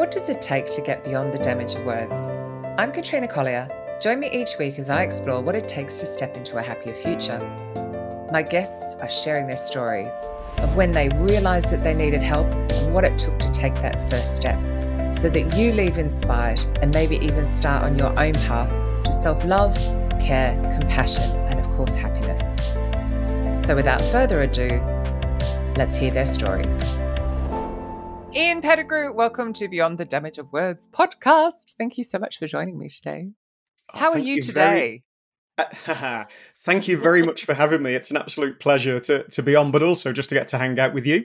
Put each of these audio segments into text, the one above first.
What does it take to get beyond the damage of words? I'm Katrina Collier. Join me each week as I explore what it takes to step into a happier future. My guests are sharing their stories of when they realised that they needed help and what it took to take that first step so that you leave inspired and maybe even start on your own path to self love, care, compassion, and of course, happiness. So, without further ado, let's hear their stories. Ian Pettigrew, welcome to Beyond the Damage of Words podcast. Thank you so much for joining me today. Oh, How are thank you today? Very, thank you very much for having me. It's an absolute pleasure to, to be on, but also just to get to hang out with you.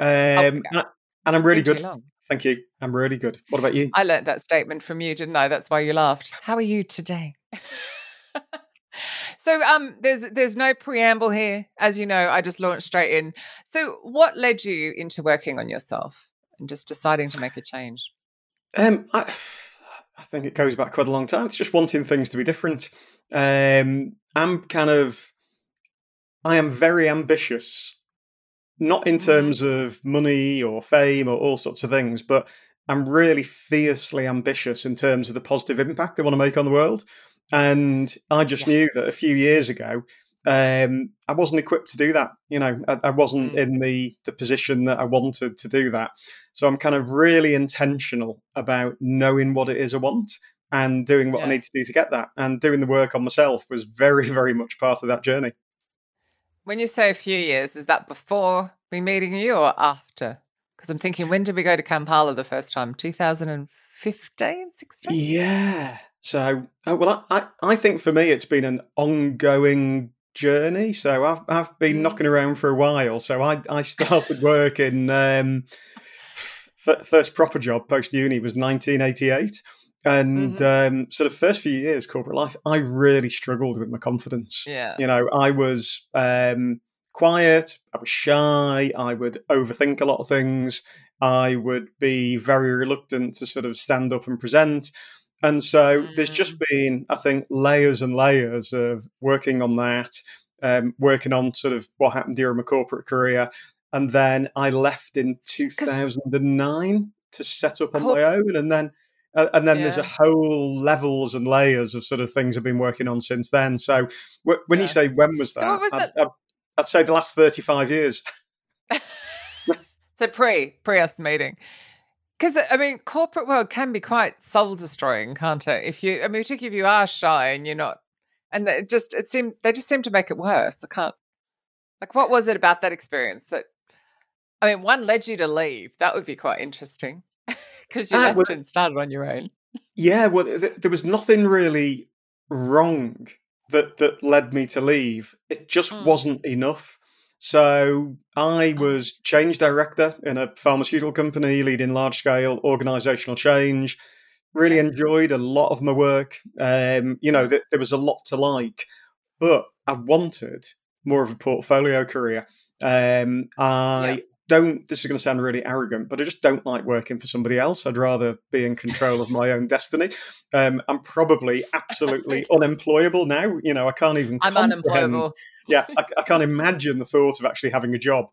Um, and, and I'm really good. Thank you. I'm really good. What about you? I learnt that statement from you, didn't I? That's why you laughed. How are you today? so um there's there's no preamble here. As you know, I just launched straight in. So what led you into working on yourself and just deciding to make a change? Um, I, I think it goes back quite a long time. It's just wanting things to be different. Um, I'm kind of, I am very ambitious, not in Mhm. terms of money or fame or all sorts of things, but I'm really fiercely ambitious in terms of the positive impact I want to make on the world. And I just Yeah. knew that a few years ago, um, I wasn't equipped to do that. You know, I, I wasn't Mm. in the the position that I wanted to do that. So I'm kind of really intentional about knowing what it is I want and doing what Yeah. I need to do to get that. And doing the work on myself was very, very much part of that journey. When you say a few years, is that before me meeting you or after? Because I'm thinking, when did we go to Kampala the first time? 2015, 16? Yeah. So, uh, well, I, I, think for me, it's been an ongoing journey. So I've, I've been Mm. knocking around for a while. So I, I started work in, um, f- first proper job post uni was 1988. And um, sort of first few years corporate life, I really struggled with my confidence. Yeah. You know, I was um, quiet, I was shy, I would overthink a lot of things, I would be very reluctant to sort of stand up and present. And so there's just been, I think, layers and layers of working on that, um, working on sort of what happened during my corporate career. And then I left in 2009 to set up on Corp- my own. And then uh, and then there's a whole levels and layers of sort of things I've been working on since then. So wh- when Yeah. you say when was that, So was I'd? I'd, I'd say the last 35 years. So pre pre us meeting. Because I mean, corporate world can be quite soul destroying, can't it? If you, I mean, particularly if you are shy and you're not, and it just it seemed they just seem to make it worse. I can't. Like, what was it about that experience that? I mean, one led you to leave. That would be quite interesting because you Ah, left well- and started on your own. Yeah, well, th- there was nothing really wrong that that led me to leave. It just Mm. wasn't enough. So I was change director in a pharmaceutical company, leading large scale organizational change. Really enjoyed a lot of my work. Um, you know, th- there was a lot to like, but I wanted more of a portfolio career. Um, I don't. This is going to sound really arrogant, but I just don't like working for somebody else. I'd rather be in control of my own destiny. Um, I'm probably absolutely unemployable now. You know, I can't even. I'm unemployable. Yeah, I, I can't imagine the thought of actually having a job.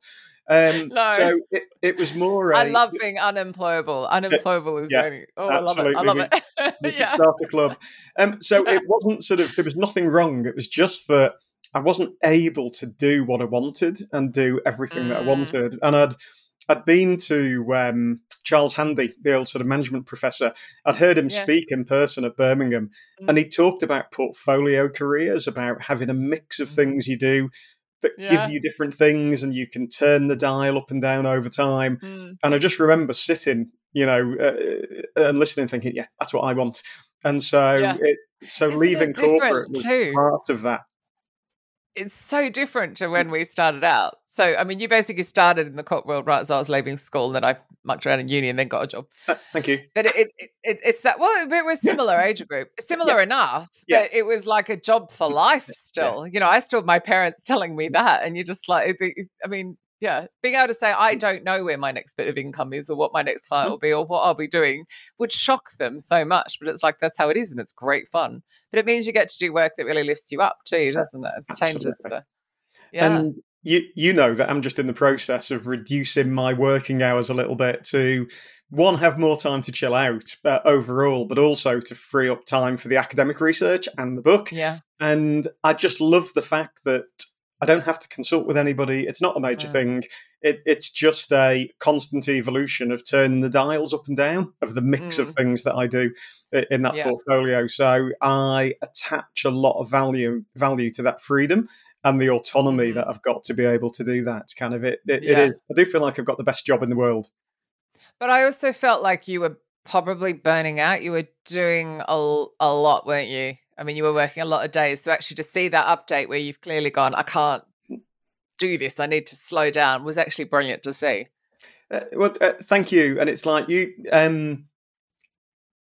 Um, No. So it, it was more. I a- love being unemployable. Unemployable is yeah, very. Oh, I love it. I love it. we could yeah. start a club. Um, so it wasn't sort of there was nothing wrong. It was just that I wasn't able to do what I wanted and do everything that I Mm. wanted. And I'd I'd been to um, Charles Handy, the old sort of management professor. I'd heard him Yeah. speak in person at Birmingham, Mm. and he talked about portfolio careers, about having a mix of Mm. things you do that Yeah. give you different things, and you can turn the dial up and down over time. Mm. And I just remember sitting, you know, uh, and listening, thinking, "Yeah, that's what I want." And so, Yeah. it, so Isn't leaving corporate was too? part of that. It's so different to when we started out. So, I mean, you basically started in the corporate world right as I was leaving school, and then I mucked around in uni and then got a job. Uh, Thank you. But it, it, it it's that well, we were similar age group, similar enough Yeah. that it was like a job for life. Still, you know, I still have my parents telling me that, and you're just like, I mean, yeah, being able to say I don't know where my next bit of income is, or what my next client will be, or what I'll be doing, would shock them so much. But it's like that's how it is, and it's great fun. But it means you get to do work that really lifts you up too, doesn't it? It changes the yeah. And you you know that I'm just in the process of reducing my working hours a little bit to one have more time to chill out uh, overall, but also to free up time for the academic research and the book. Yeah. And I just love the fact that I don't have to consult with anybody. It's not a major Mm. thing. It, it's just a constant evolution of turning the dials up and down of the mix of Mm. things that I do in that Yeah. portfolio. So I attach a lot of value value to that freedom and the autonomy Mhm. that I've got to be able to do that. Kind of it. It, Yeah. it is. I do feel like I've got the best job in the world. But I also felt like you were probably burning out. You were doing a, a lot, weren't you? I mean, you were working a lot of days. So actually, to see that update where you've clearly gone, I can't do this. I need to slow down was actually brilliant to see. Uh, well, uh, thank you. And it's like you. Um,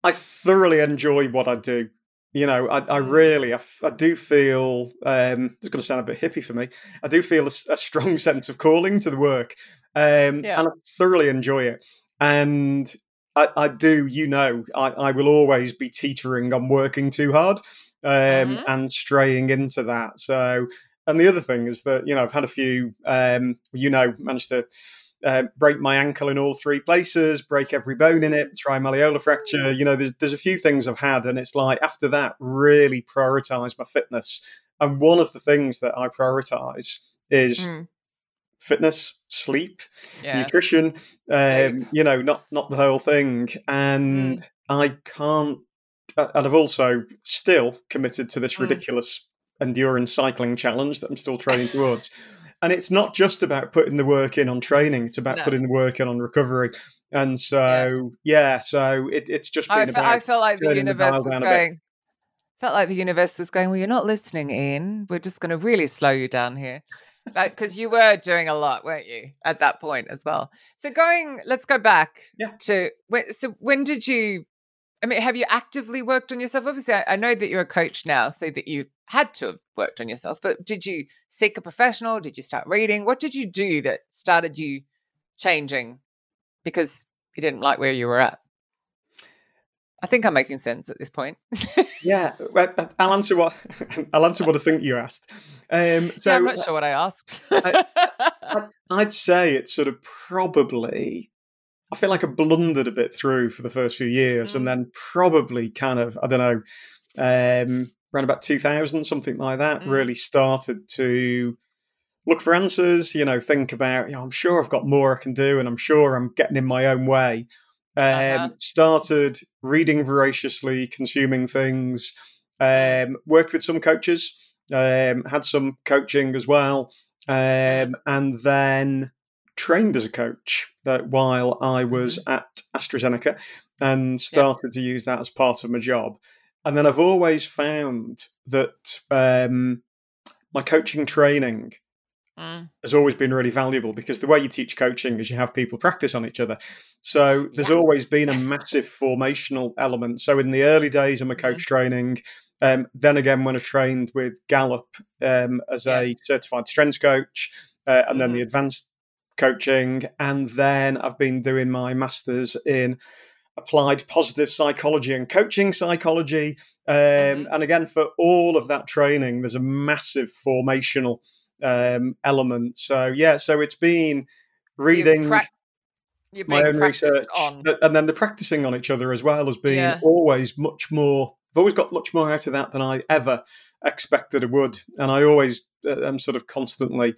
I thoroughly enjoy what I do. You know, I, I Mm. really, I, f- I do feel. Um, it's going to sound a bit hippie for me. I do feel a strong sense of calling to the work, um, Yeah. and I thoroughly enjoy it. And I, I do, you know, I, I will always be teetering on working too hard um, Mhm. and straying into that. So, and the other thing is that you know I've had a few, um, you know, managed to uh, break my ankle in all three places, break every bone in it, trimalleolar fracture. You know, there's there's a few things I've had, and it's like after that, really prioritize my fitness. And one of the things that I prioritize is Mm, fitness, sleep, yeah. nutrition, um, you know, not not the whole thing. And Mm. I can't. uh, And I've also still committed to this Mm. ridiculous endurance cycling challenge that I'm still training towards. And it's not just about putting the work in on training; it's about No. putting the work in on recovery. And so, yeah, so it, it's just been I, about. I felt like the turning the universe was down a bit. going. Felt like the universe was going. Well, you're not listening, Ian. We're just going to really slow you down here, because you were doing a lot, weren't you, at that point as well? So going, let's go back Yeah. to when. So when did you? I mean, have you actively worked on yourself? Obviously, I, I know that you're a coach now, so that you had to have worked on yourself. But did you seek a professional? Did you start reading? What did you do that started you changing because you didn't like where you were at? I think I'm making sense at this point. Yeah, well, I'll answer what I'll answer what I think you asked. Um, so yeah, I'm not sure what I asked. I'd- I'd say it's sort of probably. I feel like I blundered a bit through for the first few years, Mm. and then probably kind of I don't know, um, around about two thousand, something like that, Mm. really started to look for answers. You know, think about. You know, I'm sure I've got more I can do, and I'm sure I'm getting in my own way. Um, Uh-huh. Started reading voraciously, consuming things. Um, worked with some coaches. Um, had some coaching as well, um, and then trained as a coach that while I was at AstraZeneca and started to use that as part of my job. And then I've always found that um, my coaching training Mm, has always been really valuable because the way you teach coaching is you have people practice on each other. So there's Yeah. always been a massive formational element. So in the early days of my coach training, um, then again when I trained with Gallup um, as a certified strengths coach, uh, and then the advanced coaching, and then I've been doing my masters in applied positive psychology and coaching psychology. Um, Mhm. And again, for all of that training, there's a massive formational um, element. So yeah, so it's been reading you're my own research, on. and then the practicing on each other as well has been Yeah. always much more. I've always got much more out of that than I ever expected I would, and I always uh, am sort of constantly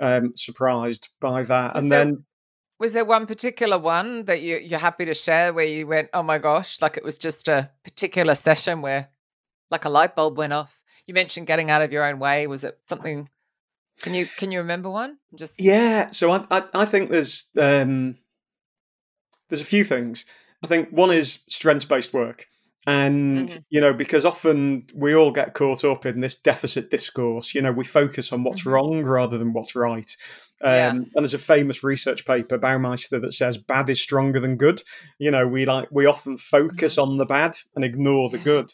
um, surprised by that. Was and there- then Was there one particular one that you, you're happy to share where you went, oh my gosh, like it was just a particular session where like a light bulb went off? You mentioned getting out of your own way. Was it something? Can you can you remember one? Just Yeah, so I I, I think there's um, there's a few things. I think one is strengths based work, and Mhm. you know because often we all get caught up in this deficit discourse. You know, we focus on what's Mhm. wrong rather than what's right. Um, Yeah. And there's a famous research paper, Baumeister, that says bad is stronger than good. You know, we like we often focus Mm-hmm. on the bad and ignore the good.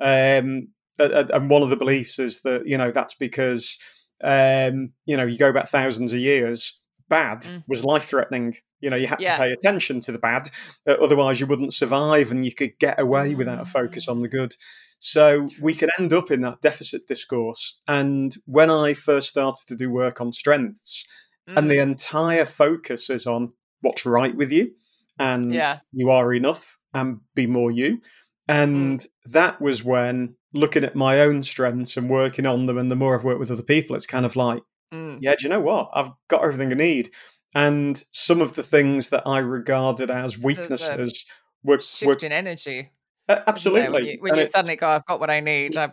Um, and one of the beliefs is that you know that's because um, you know you go back thousands of years. Bad Mm. was life threatening. You know, you had Yes. to pay attention to the bad, uh, otherwise you wouldn't survive, and you could get away without a focus on the good. So we can end up in that deficit discourse. And when I first started to do work on strengths, and Mm. the entire focus is on what's right with you and Yeah. you are enough and be more you. And that was when looking at my own strengths and working on them, and the more I've worked with other people, it's kind of like, Mm. yeah, do you know what? I've got everything I need. And some of the things that I regarded as weaknesses were, were in energy. uh, absolutely. When you, when you it- suddenly go, I've got what I need. I've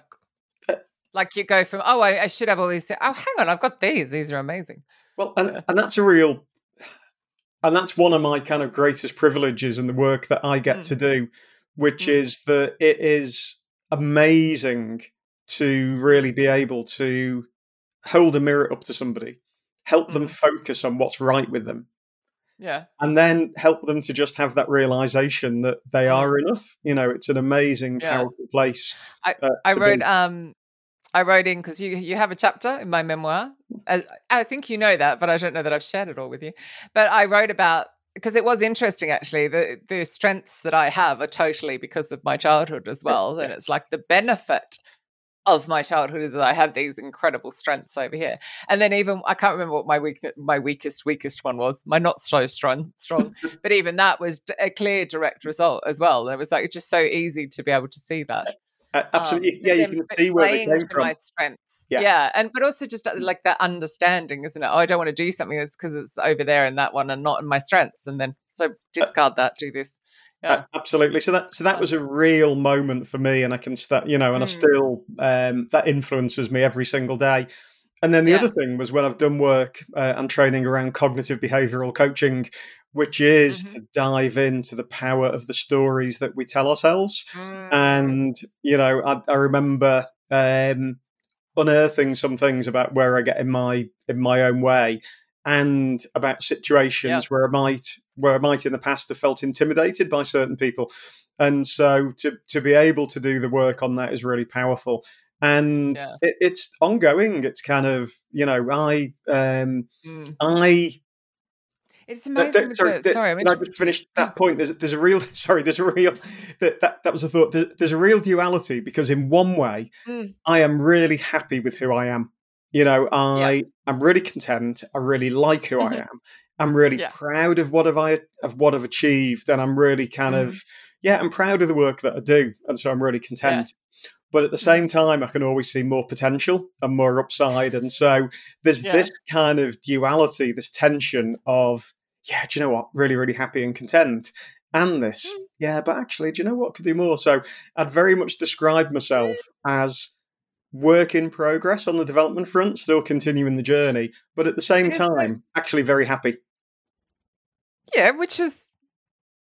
Uh, like you go from, oh, I, I should have all these. Oh, hang on, I've got these. These are amazing. Well, and, Yeah. and that's a real, and that's one of my kind of greatest privileges in the work that I get Mm. to do, which Mm. is that it is amazing to really be able to hold a mirror up to somebody, help them Mm. focus on what's right with them, Yeah. and then help them to just have that realization that they Mm. are enough. You know, it's an amazing, Yeah. powerful place. I- uh, I wrote be. um I wrote in because you you have a chapter in my memoir. As, I think you know that, but I don't know that I've shared it all with you. But I wrote about because it was interesting actually. The the strengths that I have are totally because of my childhood as well. And it's like the benefit of my childhood is that I have these incredible strengths over here. And then even I can't remember what my weak my weakest weakest one was. My not so strong strong. but even that was a clear direct result as well. It was like just so easy to be able to see that. Uh, absolutely, Um, yeah, you can see where playing came to from. My strengths, Yeah. yeah. and but also just uh, like that understanding, isn't it? Oh, I don't want to do something that's because it's over there in that one and not in my strengths, and then so discard that, do this. Uh, Yeah, absolutely. So that so that was a real moment for me, and I can start, you know, and I Mm. still um, that influences me every single day. And then the Yeah. other thing was when I've done work uh, and training around cognitive behavioral coaching, which is Mhm. to dive into the power of the stories that we tell ourselves. Mm, And you know, I, I remember um, unearthing some things about where I get in my in my own way, and about situations where I might where I might in the past have felt intimidated by certain people, and so to to be able to do the work on that is really powerful. And Yeah. it, it's ongoing. It's kind of you know I um, mm. I It's amazing. th- with sorry, the- sorry, I'm can I just interrupting you. finish that point? There's, there's a real, sorry, there's a real, that, that, that was a thought. There's, there's a real duality because in one way, Mm. I am really happy with who I am. You know, I I'm really content. I really like who I Mhm. am. I'm really Yeah. proud of what have I of what I've achieved, and I'm really kind Mhm. of yeah, I'm proud of the work that I do, and so I'm really content. But at the Mm. same time, I can always see more potential and more upside, and so there's Yeah. this kind of duality, this tension of yeah, do you know what? Really, really happy and content. And this, Mm. yeah, but actually, do you know what? Could do more. So I'd very much describe myself as work in progress on the development front, still continuing the journey, but at the same time, actually very happy. Yeah, which is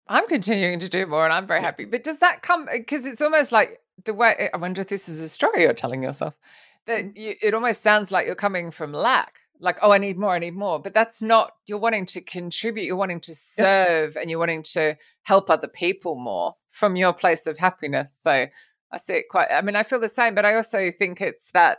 I'm continuing to do more and I'm very happy. But does that come because it's almost like the way I wonder if this is a story you're telling yourself that Mm. you, it almost sounds like you're coming from lack. Like, oh, I need more, I need more. But that's not, you're wanting to contribute, you're wanting to serve, and you're wanting to help other people more from your place of happiness. So I see it quite, I mean, I feel the same, but I also think it's that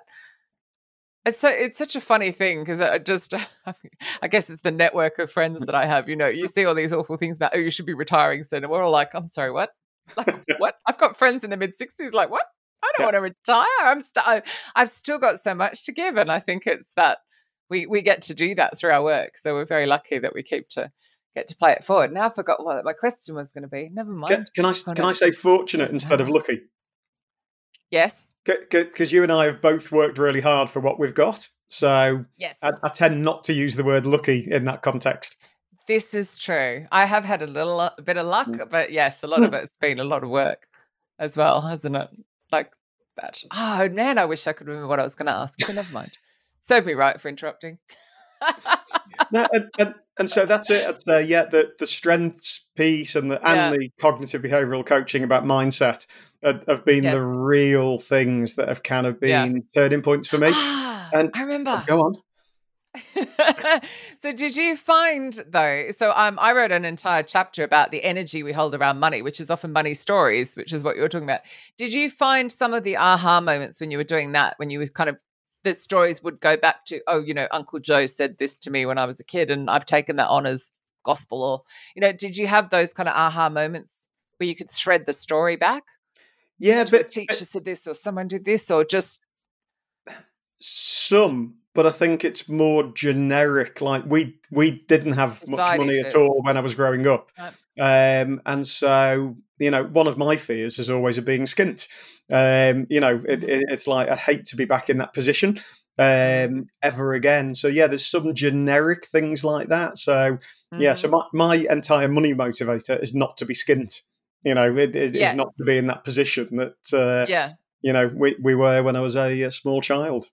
it's so it's such a funny thing because I just I guess it's the network of friends that I have. You know, you see all these awful things about oh you should be retiring soon, and we're all like, I'm sorry, what? Like what? I've got friends in the mid sixties, like what? I don't Yeah. want to retire. I'm st- I- I've still got so much to give, and I think it's that we we get to do that through our work. So we're very lucky that we keep to get to play it forward. Now I forgot what my question was going to be. Never mind. Can, can I Oh, can no. I say fortunate Just instead of lucky? yes. Because you and I have both worked really hard for what we've got, so Yes. I, I tend not to use the word lucky in that context. This is true. I have had a little a bit of luck, Mm. but yes, a lot of it's been a lot of work as well, hasn't it? Like that. Oh man, I wish I could remember what I was going to ask. But never mind. Serve me right for interrupting. no, and, and, and so that's it. I'd say, yeah, the, the strengths piece and the and Yeah. the cognitive behavioral coaching about mindset have, have been Yes. the real things that have kind of Yeah. been turning points for me. And- I remember. Go on. so did you find though so um i wrote an entire chapter about the energy we hold around money which is often money stories which is what you were talking about. Did you find some of the aha moments when you were doing that when you was kind of the stories would go back to oh you know uncle joe said this to me when i was a kid and i've taken that on as gospel or you know did you have those kind of aha moments where you could thread the story back? Yeah, to a but, teacher but said this or someone did this or just some, but I think it's more generic. Like we we didn't have Society much money at all when I was growing up, Right. um, and so you know, one of my fears is always of being skint. Um, you know, it, Mhm. it, it's like I hate to be back in that position um, ever again. So yeah, there's some generic things like that. So yeah, so Mhm. my, my entire money motivator is not to be skint. You know, it is Yes. not to be in that position that uh, yeah, you know we, we were when I was a, a small child.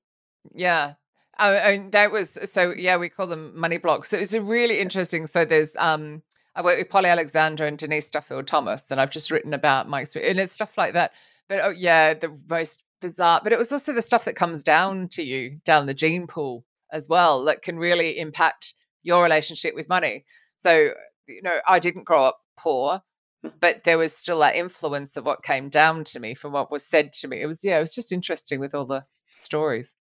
yeah. I, I mean, that was so. Yeah, we call them money blocks. So it's a really interesting. So there's um, I work with Polly Alexander and Denise Duffield Thomas, and I've just written about my experience, and it's stuff like that. But oh yeah, the most bizarre. But it was also the stuff that comes down to you down the gene pool as well that can really impact your relationship with money. So you know, I didn't grow up poor. But there was still that influence of what came down to me from what was said to me. It was, yeah, it was just interesting with all the stories.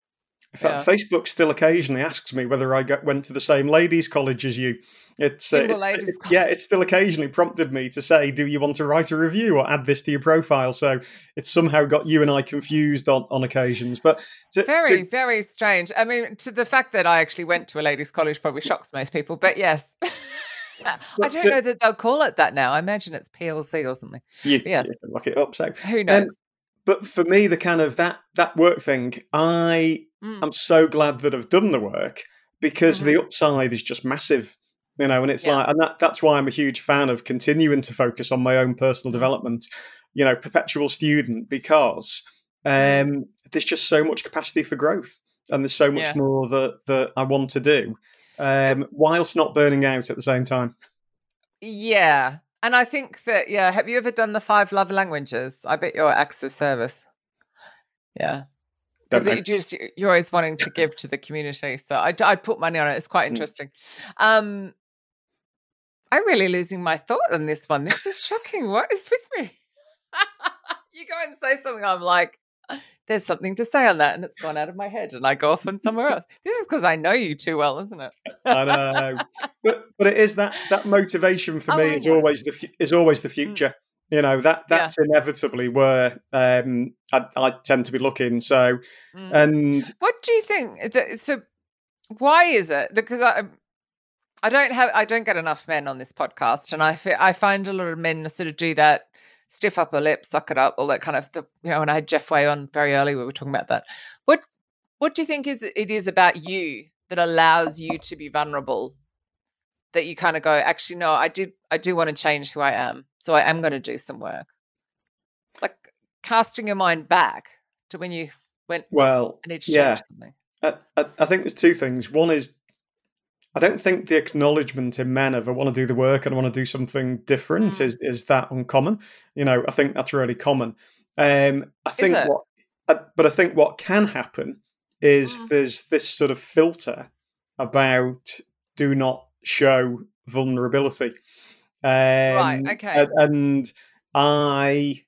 Fact, Yeah. Facebook still occasionally asks me whether I got, went to the same ladies' college as you. It's, uh, it's- ladies' yeah, it still occasionally prompted me to say, "Do you want to write a review or add this to your profile?" So it's somehow got you and I confused on, on occasions. But to, to- Very, very strange. I mean, to the fact that I actually went to a ladies' college probably shocks most people, but yes. I don't know that they'll call it that now. I imagine it's PLC or something. you, yes. you look it up. So, Who knows? But for me, the kind of that that work thing, I Mm. I'm so glad that I've done the work because the upside is just massive. You know, and it's Mm-hmm. Yeah. like, and that, that's why I'm a huge fan of continuing to focus on my own personal Mm. development, you know, perpetual student, because Mm. um, there's just so much capacity for growth and there's so much Yeah. more that, that I want to do, um, whilst not burning out at the same time. Yeah. And I think that, yeah, have you ever done the five love languages? I bet you're acts of service. Yeah. Because you just you're always wanting to give to the community, so I'd, I'd put money on it. It's quite Mm. interesting. Um, I'm really losing my thought on this one. This is shocking. What is with me? you go and say something, I'm like, there's something to say on that, and it's gone out of my head, and I go off on somewhere else. This is because I know you too well, isn't it? I know, but but it is that that motivation for Oh, me is always the is always the future. You know that Yeah. that's inevitably where um, I, I tend to be looking. So Mm. and What do you think? that- So, why is it? Because I, I don't have, I don't get enough men on this podcast, and I, I find a lot of men sort of do that, stiff upper lip, suck it up, all that kind of. The, you know, when I had Jeff Way on very early, we were talking about that. What, what do you think is it is about you that allows you to be vulnerable? That you kind of go, actually, no, I did, I do want to change who I am, so I am going to do some work. Like casting your mind back to when you went, well, I need to yeah, change something. I, I think there's two things. One is I don't think the acknowledgement in men of I want to do the work and I want to do something different Mm. is is that uncommon. You know, I think that's really common. Um, I think what, uh, but I think what can happen is Mm. there's this sort of filter about do not show vulnerability. Um, Right, okay. And, and I,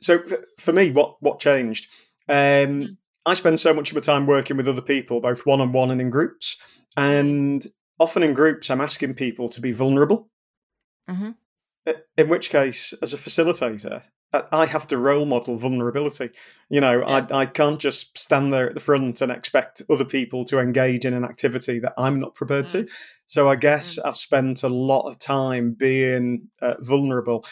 so for me, what what changed? Um, Mm. I spend so much of my time working with other people, both one on one and in groups. And often in groups, I'm asking people to be vulnerable. Mhm. In which case, as a facilitator, I- have to role model vulnerability. You know, Yeah. I, I can't just stand there at the front and expect other people to engage in an activity that I'm not prepared to. So I guess I've spent a lot of time being uh, vulnerable.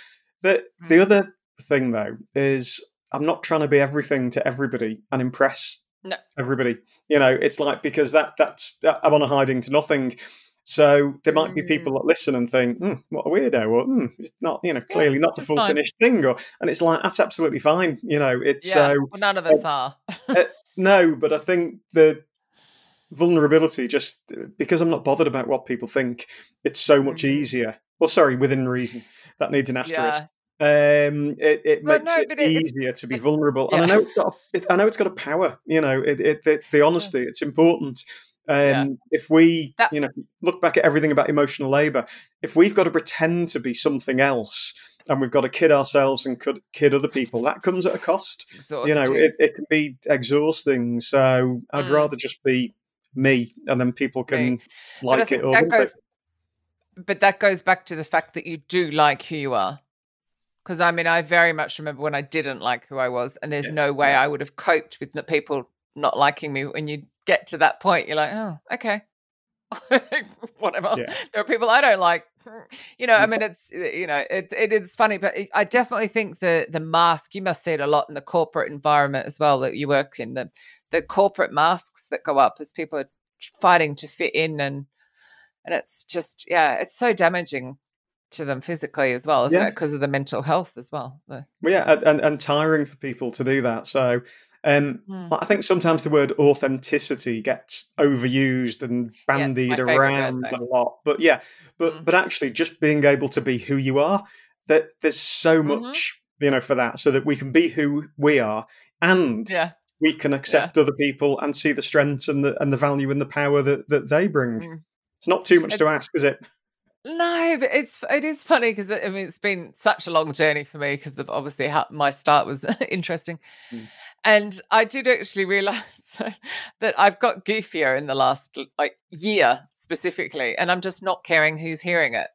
The the Mm. other thing though is I'm not trying to be everything to everybody and impress No. everybody. You know, it's like because that that's I'm on a hiding to nothing. So there might be Mm. people that listen and think, hmm, "What a weirdo," or hmm, "It's not, you know, clearly not the full fine. finished thing," or and it's like that's absolutely fine. You know, it's Yeah. so well, none of us are. no, but I think the vulnerability just because I'm not bothered about what people think, it's so much Mhm. easier. Well, sorry, within reason. That needs an asterisk. Yeah. Um, it, it Well, makes no, it it- easier to be vulnerable, and I know it's got. A, it, I know it's got a power. You know, it, it, the, the honesty. It's important. Um, Yeah. If we, That- you know, look back at everything about emotional labor, if we've got to pretend to be something else, and we've got to kid ourselves and kid, kid other people, that comes at a cost you know it, it can be exhausting so i'd Mm. rather just be me and then people can. Like it or that lump it. goes, but that goes back to the fact that you do like who you are. Because I mean, I very much remember when I didn't like who I was, and there's Yeah, no way. I would have coped with the people not liking me when you get to that point, you're like, oh, okay. Whatever. Yeah. There are people I don't like. You know, I mean, it's uh, you know, it it is funny, but it- I definitely think the the mask. You must see it a lot in the corporate environment as well that you work in. The the corporate masks that go up as people are fighting to fit in, and and it's just yeah, it's so damaging to them physically as well, isn't Yeah. it? Because of the mental health as well. So, Well, yeah, and, and, tiring for people to do that. So um, Hmm. I think sometimes the word authenticity gets overused and Yeah, it's bandied word, around though. a lot. But yeah, but Mm. but actually, just being able to be who you are, that there's so Mhm. much you know for that, so that we can be who we are, and yeah. we can accept other people and see the strengths and the and the value and the power that that they bring. Mm. It's not too much to ask, is it? No, but it's it is funny because I mean it's been such a long journey for me because of obviously how my start was interesting, Mm. and I did actually realize that I've got goofier in the last like year specifically, and I'm just not caring who's hearing it,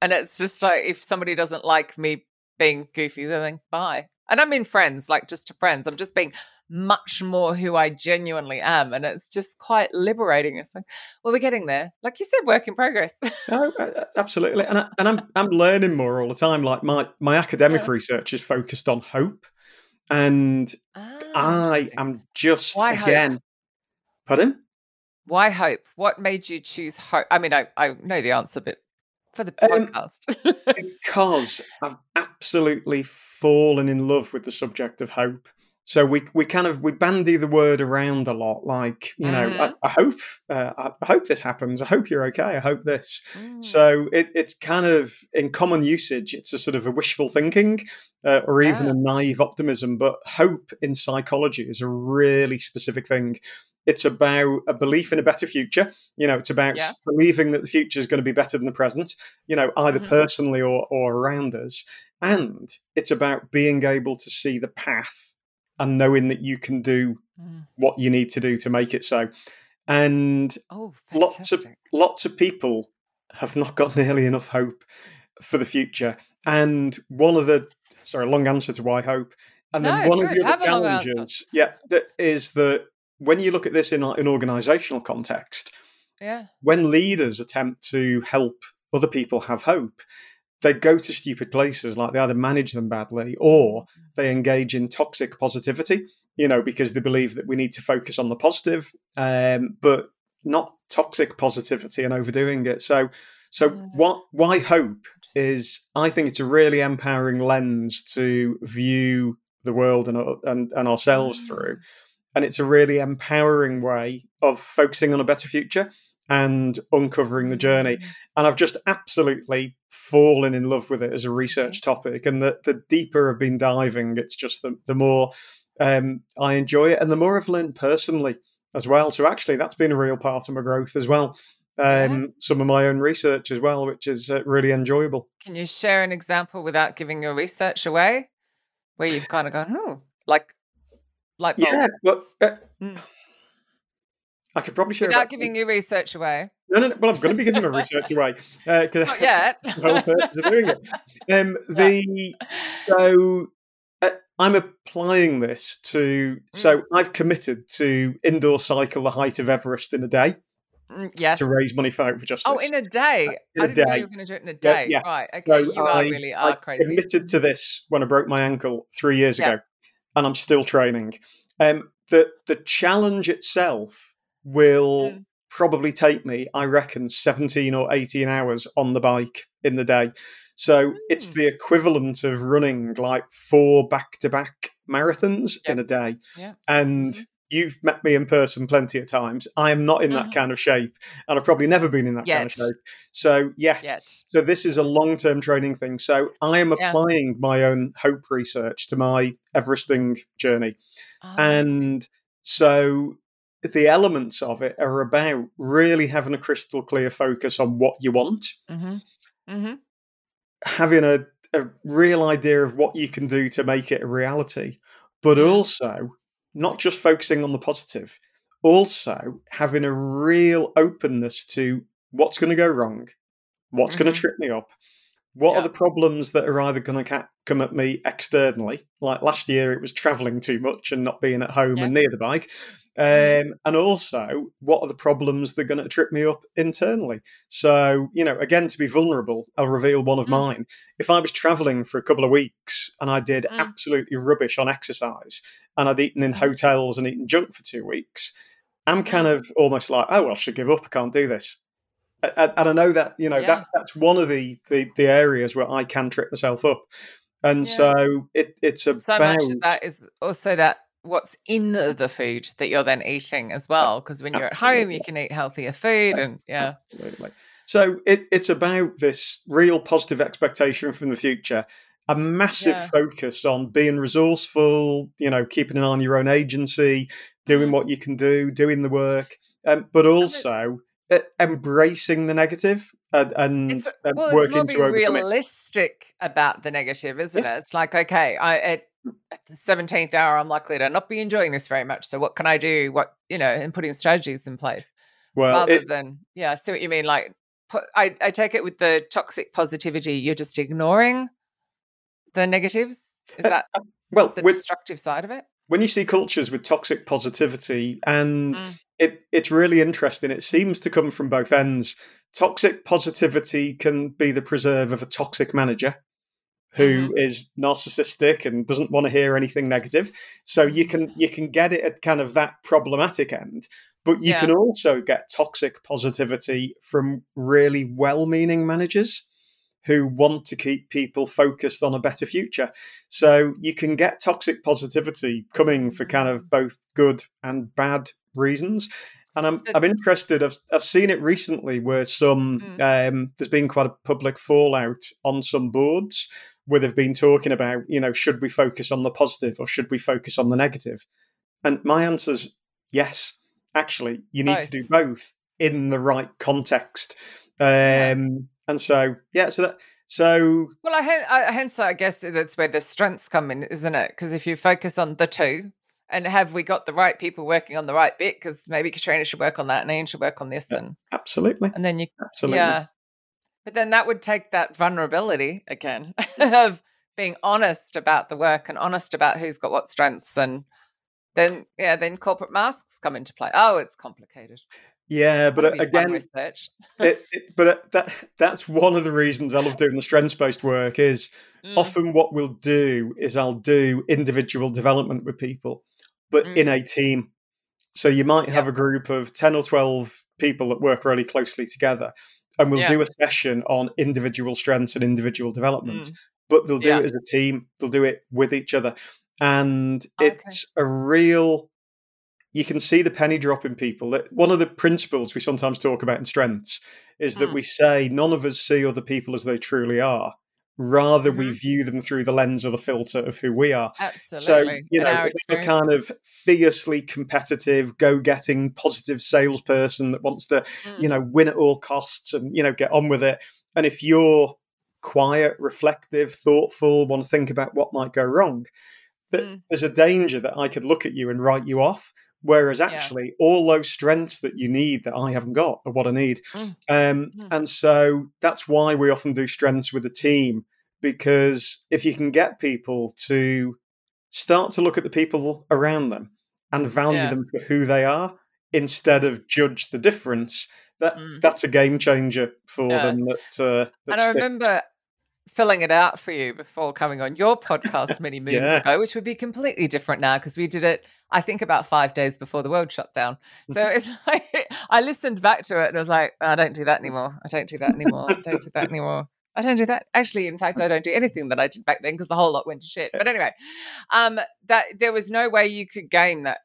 and it's just like if somebody doesn't like me being goofy, then bye. And I'm in friends, like just to friends. I'm just being much more who I genuinely am, and it's just quite liberating. It's like, well, we're getting there. Like you said, work in progress. No, uh, absolutely, and I, and I'm I'm learning more all the time. Like my my academic Yeah. research is focused on hope, and Ah, I am just Why hope? again. Pardon? Why hope? What made you choose hope? I mean, I, I know the answer, but for the Um, podcast. Because I've absolutely fallen in love with the subject of hope. So we we kind of we bandy the word around a lot, like you know, I, Mhm. I hope uh, I I hope this happens. I hope you're okay. I hope this. Mm. So it, it's kind of in common usage, it's a sort of a wishful thinking uh, or even a naive optimism. But hope in psychology is a really specific thing. It's about a belief in a better future. You know, it's about Yeah. believing that the future is going to be better than the present, you know, either Mhm. personally or, or around us. And it's about being able to see the path and knowing that you can do Mm. what you need to do to make it so. And Oh, lots of lots of people have not got nearly enough hope for the future. And one of the sorry, long answer to why hope. And then No, one of the other Have a long answer. challenges, yeah, is that when you look at this in an organizational context, Yeah. when leaders attempt to help other people have hope, they go to stupid places, like they either manage them badly or they engage in toxic positivity, you know, because they believe that we need to focus on the positive, um, but not toxic positivity and overdoing it. So, so what? Why hope is? I think it's a really empowering lens to view the world and and, and ourselves Mm. through, and it's a really empowering way of focusing on a better future and uncovering the journey. Mm. And I've just absolutely fallen in love with it as a research topic. And the, the deeper I've been diving, it's just the, the more um, I enjoy it and the more I've learned personally as well. So actually, that's been a real part of my growth as well. Um, Yeah. Some of my own research as well, which is uh, really enjoyable. Can you share an example without giving your research away, where you've kind of gone, oh, like, like Yeah, but uh, Mm. I could probably share without giving your research away? No, no, no. Well, I'm going to be giving my research away because Not yet. the whole purpose of doing it. Um, the so uh, I'm applying this to. So I've committed to indoor cycle the height of Everest in a day Mm, yes. to raise money for Hope for Justice. Oh, in a day. in I a didn't know you were going to do it in a day. yeah. Right. Okay. So you are I- really I are crazy. committed to this when I broke my ankle three years Yeah. ago, and I'm still training. Um, the the challenge itself will Mm. probably take me, I reckon, 17 or 18 hours on the bike in the day. So it's Mm. the equivalent of running like four back to back marathons Yeah. in a day. Yeah. And Mhm. you've met me in person plenty of times. I am not in that Mhm. kind of shape, and I've probably never been in that kind of shape. So, yet, Yet. so this is a long term training thing. So I am Yeah. applying my own hope research to my Everesting journey. Ah, And so the elements of it are about really having a crystal clear focus on what you want, mhm. Mhm. having a, a real idea of what you can do to make it a reality, but also not just focusing on the positive, also having a real openness to what's going to go wrong, what's going Mhm. to trip me up, what Yeah. are the problems that are either going to come at me externally? Like last year, it was traveling too much and not being at home Yeah. and near the bike. Mhm. Um, and also, what are the problems that are going to trip me up internally? So, you know, again, to be vulnerable, I'll reveal one of Mm. mine. If I was traveling for a couple of weeks and I did Mm. absolutely rubbish on exercise and I'd eaten in Mm. hotels and eaten junk for two weeks, I'm kind of almost like, oh, well, I should give up. I can't do this. And I know that, you know, Yeah. that that's one of the, the, the areas where I can trip myself up. And Yeah. so it, it's about so much of that is also that what's in the, the food that you're then eating as well. Because when you're at home, you can eat healthier food, and yeah, Absolutely. So it, it's about this real positive expectation from the future, a massive Yeah. focus on being resourceful, you know, keeping an eye on your own agency, doing Mhm. what you can do, doing the work, um, but also embracing the negative and, and, it's and well, it's working to being overcome it. realistic about the negative, isn't it? It's like okay, I at, the seventeenth hour, I'm likely to not be enjoying this very much. So what can I do? What you know, and putting strategies in place Well, rather it, than yeah. I see what you mean. Like put, I I take it with the toxic positivity, you're just ignoring the negatives. Is Uh, that well, the with, destructive side of it? when you see cultures with toxic positivity and Mm. It, it's really interesting. It seems to come from both ends. Toxic positivity can be the preserve of a toxic manager who mm-hmm. is narcissistic and doesn't want to hear anything negative. So you can you can get it at kind of that problematic end but you Yeah. can also get toxic positivity from really well-meaning managers who want to keep people focused on a better future. So you can get toxic positivity coming for kind of both good and bad reasons. And I'm, I'm interested. I've, I've seen it recently where some um, there's been quite a public fallout on some boards where they've been talking about you know should we focus on the positive or should we focus on the negative? And my answer's yes. Actually, you need to do both in the right context. Um, Yeah. And so yeah, so that so Well, I, I hence I guess that's where the strengths come in, isn't it? Because if you focus on the two, and have we got the right people working on the right bit? Because maybe Katrina should work on that, and Ian should work on this, and absolutely, and then you absolutely. yeah. But then that would take that vulnerability again of being honest about the work and honest about who's got what strengths, and then yeah, then corporate masks come into play. Oh, it's complicated. Yeah, but That'd be fun again, research. it, it, but uh, that that's one of the reasons I love doing the strengths based work. Is Mm, often what we'll do is I'll do individual development with people, but in a team. So you might have Yeah. a group of ten or twelve people that work really closely together, and we'll Yeah. do a session on individual strengths and individual development. mm, but they'll do Yeah. it as a team. They'll do it with each other, and Okay. it's a real. You can see the penny drop in people. That one of the principles we sometimes talk about in strengths is that Mm. we say none of us see other people as they truly are. Rather, we view them through the lens or the filter of who we are. Absolutely. So, you know, a kind of fiercely competitive, go getting, positive salesperson that wants to, Mm. you know, win at all costs and, you know, get on with it. And if you're quiet, reflective, thoughtful, want to think about what might go wrong, that Mm. there's a danger that I could look at you and write you off. Whereas Yeah. actually, all those strengths that you need that I haven't got are what I need. Mm. Um, Mm. And so that's why we often do strengths with a team, because if you can get people to start to look at the people around them and value Yeah. them for who they are instead of judge the difference, that Mm. that's a game changer for Yeah. them. That, uh, that And I sticks. remember filling it out for you before coming on your podcast many moons Yeah. ago, which would be completely different now because we did it, I think, about five days before the world shut down. So it's like I listened back to it and I was like, I don't do that anymore. I don't do that anymore. I don't do that anymore. I don't do that. Actually, in fact, I don't do anything that I did back then because the whole lot went to shit. But anyway, um, that there was no way you could game that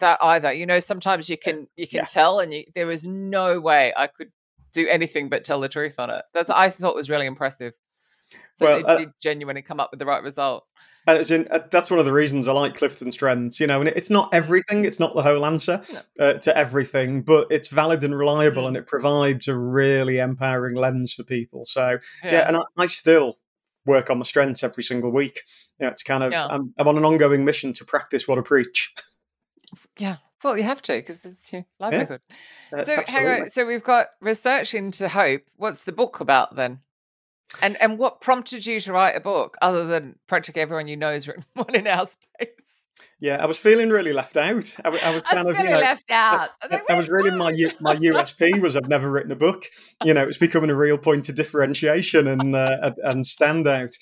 that either. You know, sometimes you can you can Yeah. tell, and you, there was no way I could do anything but tell the truth on it. That's I thought was really impressive. So Well, they uh, did genuinely come up with the right result. In, uh, that's one of the reasons I like Clifton Strengths, you know, and it- it's not everything, it's not the whole answer uh, to everything, but it's valid and reliable Mm. and it provides a really empowering lens for people. So, yeah, and I, I still work on my strengths every single week. Yeah, it's kind of, Yeah. I'm, I'm on an ongoing mission to practice what I preach. yeah. Well, you have to because it's your livelihood. Uh, so hang on. So we've got research into hope. What's the book about then? And and what prompted you to write a book other than practically everyone you know has written one in our space? Yeah, I was feeling really left out. I, I was kind I of, you know, left out. I was, I, I was really my my USP was I've never written a book. You know, it's becoming a real point of differentiation and uh, and- and standout.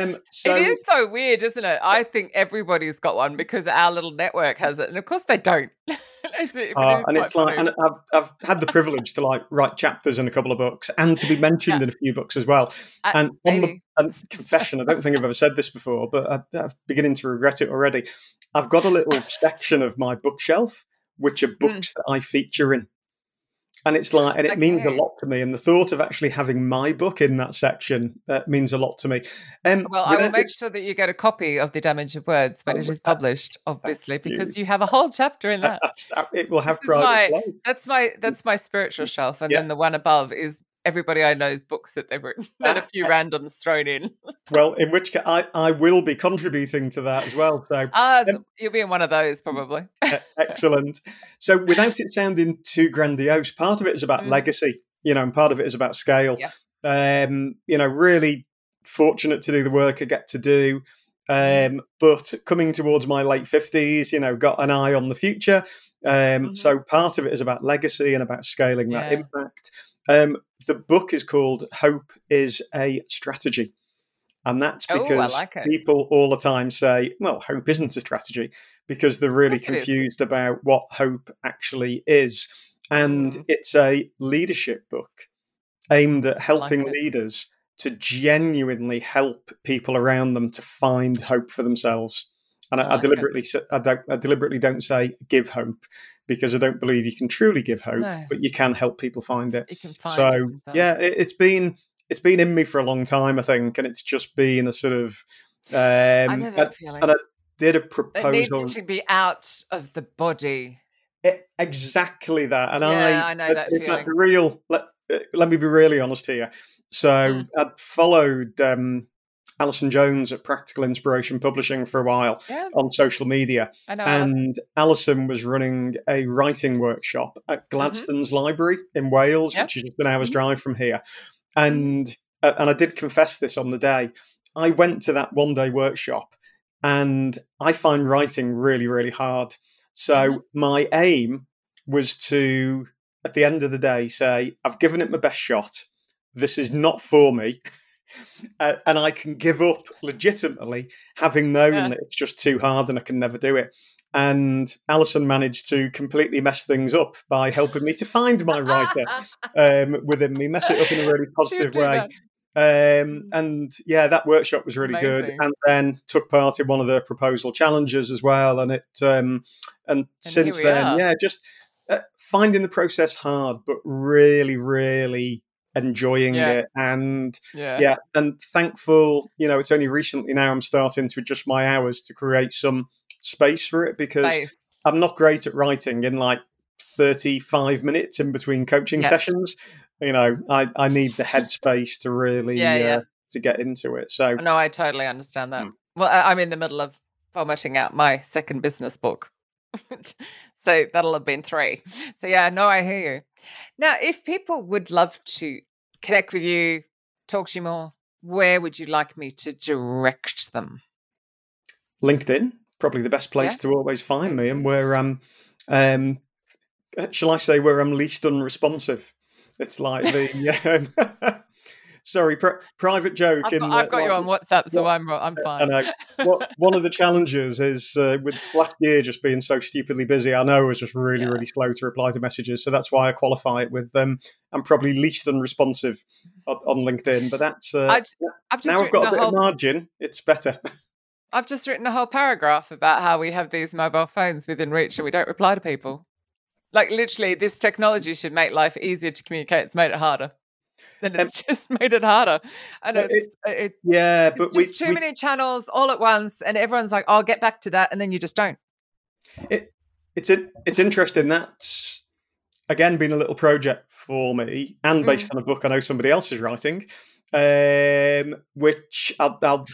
Um, so it is so weird, isn't it? I think everybody's got one because our little network has it, and of course they don't. It's- it- Uh, and it's like, and I've, I've had the privilege to like write chapters in a couple of books and to be mentioned Yeah. in a few books as well. Uh, And on the and confession, I don't think I've ever said this before, but I, I'm beginning to regret it already. I've got a little section of my bookshelf which Hmm. are books that I feature in. And it's like, and it means a lot to me. And the thought of actually having my book in that section uh, means a lot to me. Um, Well, I will make sure that you get a copy of The Damage of Words when Oh, it is published, obviously, because you have a whole chapter in that. that's- uh, it will have my- That's my that's my spiritual shelf, and Yeah. then the one above is everybody I know's books that they've written, and a few randoms thrown in. Well, in which case, I, I will be contributing to that as well. So Ah, so you'll be in one of those probably. E- Excellent. So, without it sounding too grandiose, part of it is about Mm. legacy, you know, and part of it is about scale. Yeah. Um, you know, really fortunate to do the work I get to do. Um, but coming towards my late 50s, you know, got an eye on the future. Um, Mhm. So, part of it is about legacy and about scaling that Yeah. impact. Um, the book is called Hope is a Strategy. And that's Oh, because like people all the time say, well, hope isn't a strategy because they're really course it is. confused about what hope actually is. And Mm. it's a leadership book aimed at helping it. leaders to genuinely help people around them to find hope for themselves. And I I, I it. deliberately, I, don't, I deliberately don't say give hope because I don't believe you can truly give hope, No. but you can help people find it. You can find So it yeah, it, it's been it's been in me for a long time, I think, and it's just been a sort of. Um, I know I that feeling. and I did a proposal. it needs to be out of the body. E- exactly that, and Yeah, I, I know that fact, feeling. real. Let, uh, let me be really honest here. So Mm. I'd followed um, Alison Jones at Practical Inspiration Publishing for a while Yeah, on social media. And Alison was running a writing workshop at Gladstone's Library in Wales, Mm-hmm. Yep. which is just an hour's Mhm. drive from here. And uh, and I did confess this on the day. I went to that one day workshop, and I find writing really really hard. So Mhm. my aim was to, at the end of the day, say I've given it my best shot. This is not for me. Uh, and I can give up legitimately, having known Yeah. that it's just too hard and I can never do it. And Alison managed to completely mess things up by helping me to find my writer um, within me, mess it up in a really positive way. Um, and yeah, that workshop was really good. And then took part in one of the proposal challenges as well. And it, um, and, since then, are. yeah, just uh, finding the process hard, but really, really enjoying Yeah. it. And Yeah. yeah, and thankful, you know, it's only recently now I'm starting to adjust my hours to create some space for it because. I'm not great at writing in like 35 minutes in between coaching Yes. sessions. You know, I, I need the headspace to really Yeah, yeah. Uh, to get into it. So No, I totally understand that. Mm. Well, I'm in the middle of formatting out my second business book. so that'll have been three. So, yeah, no, I hear you. Now, if people would love to connect with you, talk to you more, where would you like me to direct them? LinkedIn, probably the best place Yeah. to always find me and where um um uh, shall I say where I'm least unresponsive. It's like the um, sorry, pri- private joke I've got, I've got you on WhatsApp, so I'm I'm I fine. know. One of the challenges is uh, with last year just being so stupidly busy. I know I was just really, Yeah. really slow to reply to messages, so that's why I qualify it with um, I'm probably least unresponsive on, on LinkedIn. But that's uh, I I've just now I've got a a bit whole of margin. It's better. I've just written a whole paragraph about how we have these mobile phones within reach and we don't reply to people. Like literally, this technology should make life easier to communicate. It's made it harder. Then it's just made it harder, and Well, it- it's it, yeah, it's but just we, too we many channels all at once, and everyone's like, "I'll get back to that," and then you just don't. It, it's in, it's interesting. That's again been a little project for me, and Mm. based on a book I know somebody else is writing, um, which I'll, I'll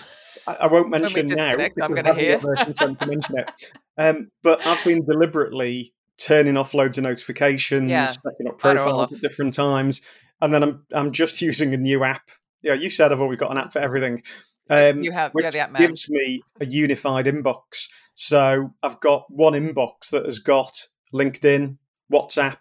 I won't mention now. I'm gonna I haven't got hear. their consent to mention it. Um, but I've been deliberately turning off loads of notifications, Yeah, setting up Turn it all profiles at different times, and then I'm I'm just using a new app Yeah, you said I've always got an app for everything. Um, you have which yeah, the app man. gives me a unified inbox. So I've got one inbox that has got LinkedIn, WhatsApp,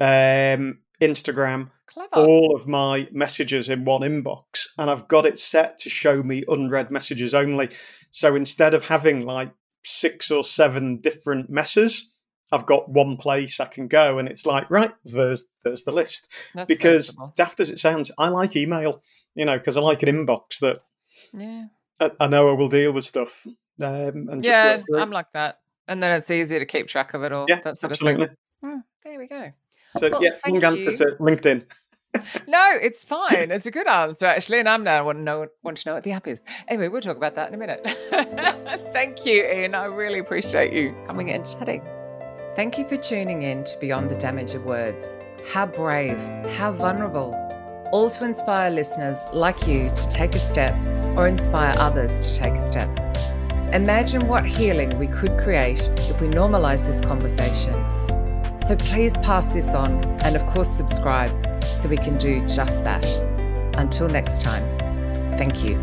um, Instagram, Clever. all of my messages in one inbox, and I've got it set to show me unread messages only. So instead of having like six or seven different messes, I've got one place I can go, and it's like right there's there's the list. That's because sensible. daft as it sounds, I like email, you know, because I like an inbox that yeah, I, I know I will deal with stuff. Um, and yeah. I'm like that, and then it's easier to keep track of it all. yeah, that sort absolutely. of thing. Hmm, there we go. So Well, yeah, long answer to LinkedIn. No, it's fine. It's a good answer actually, and I'm now want to know want to know what the app is. Anyway, we'll talk about that in a minute. Thank you, Ian. I really appreciate you coming in and chatting. Thank you for tuning in to Beyond the Damage of Words. How brave, how vulnerable. All to inspire listeners like you to take a step or inspire others to take a step. Imagine what healing we could create if we normalize this conversation. So please pass this on and, of course, subscribe so we can do just that. Until next time, thank you.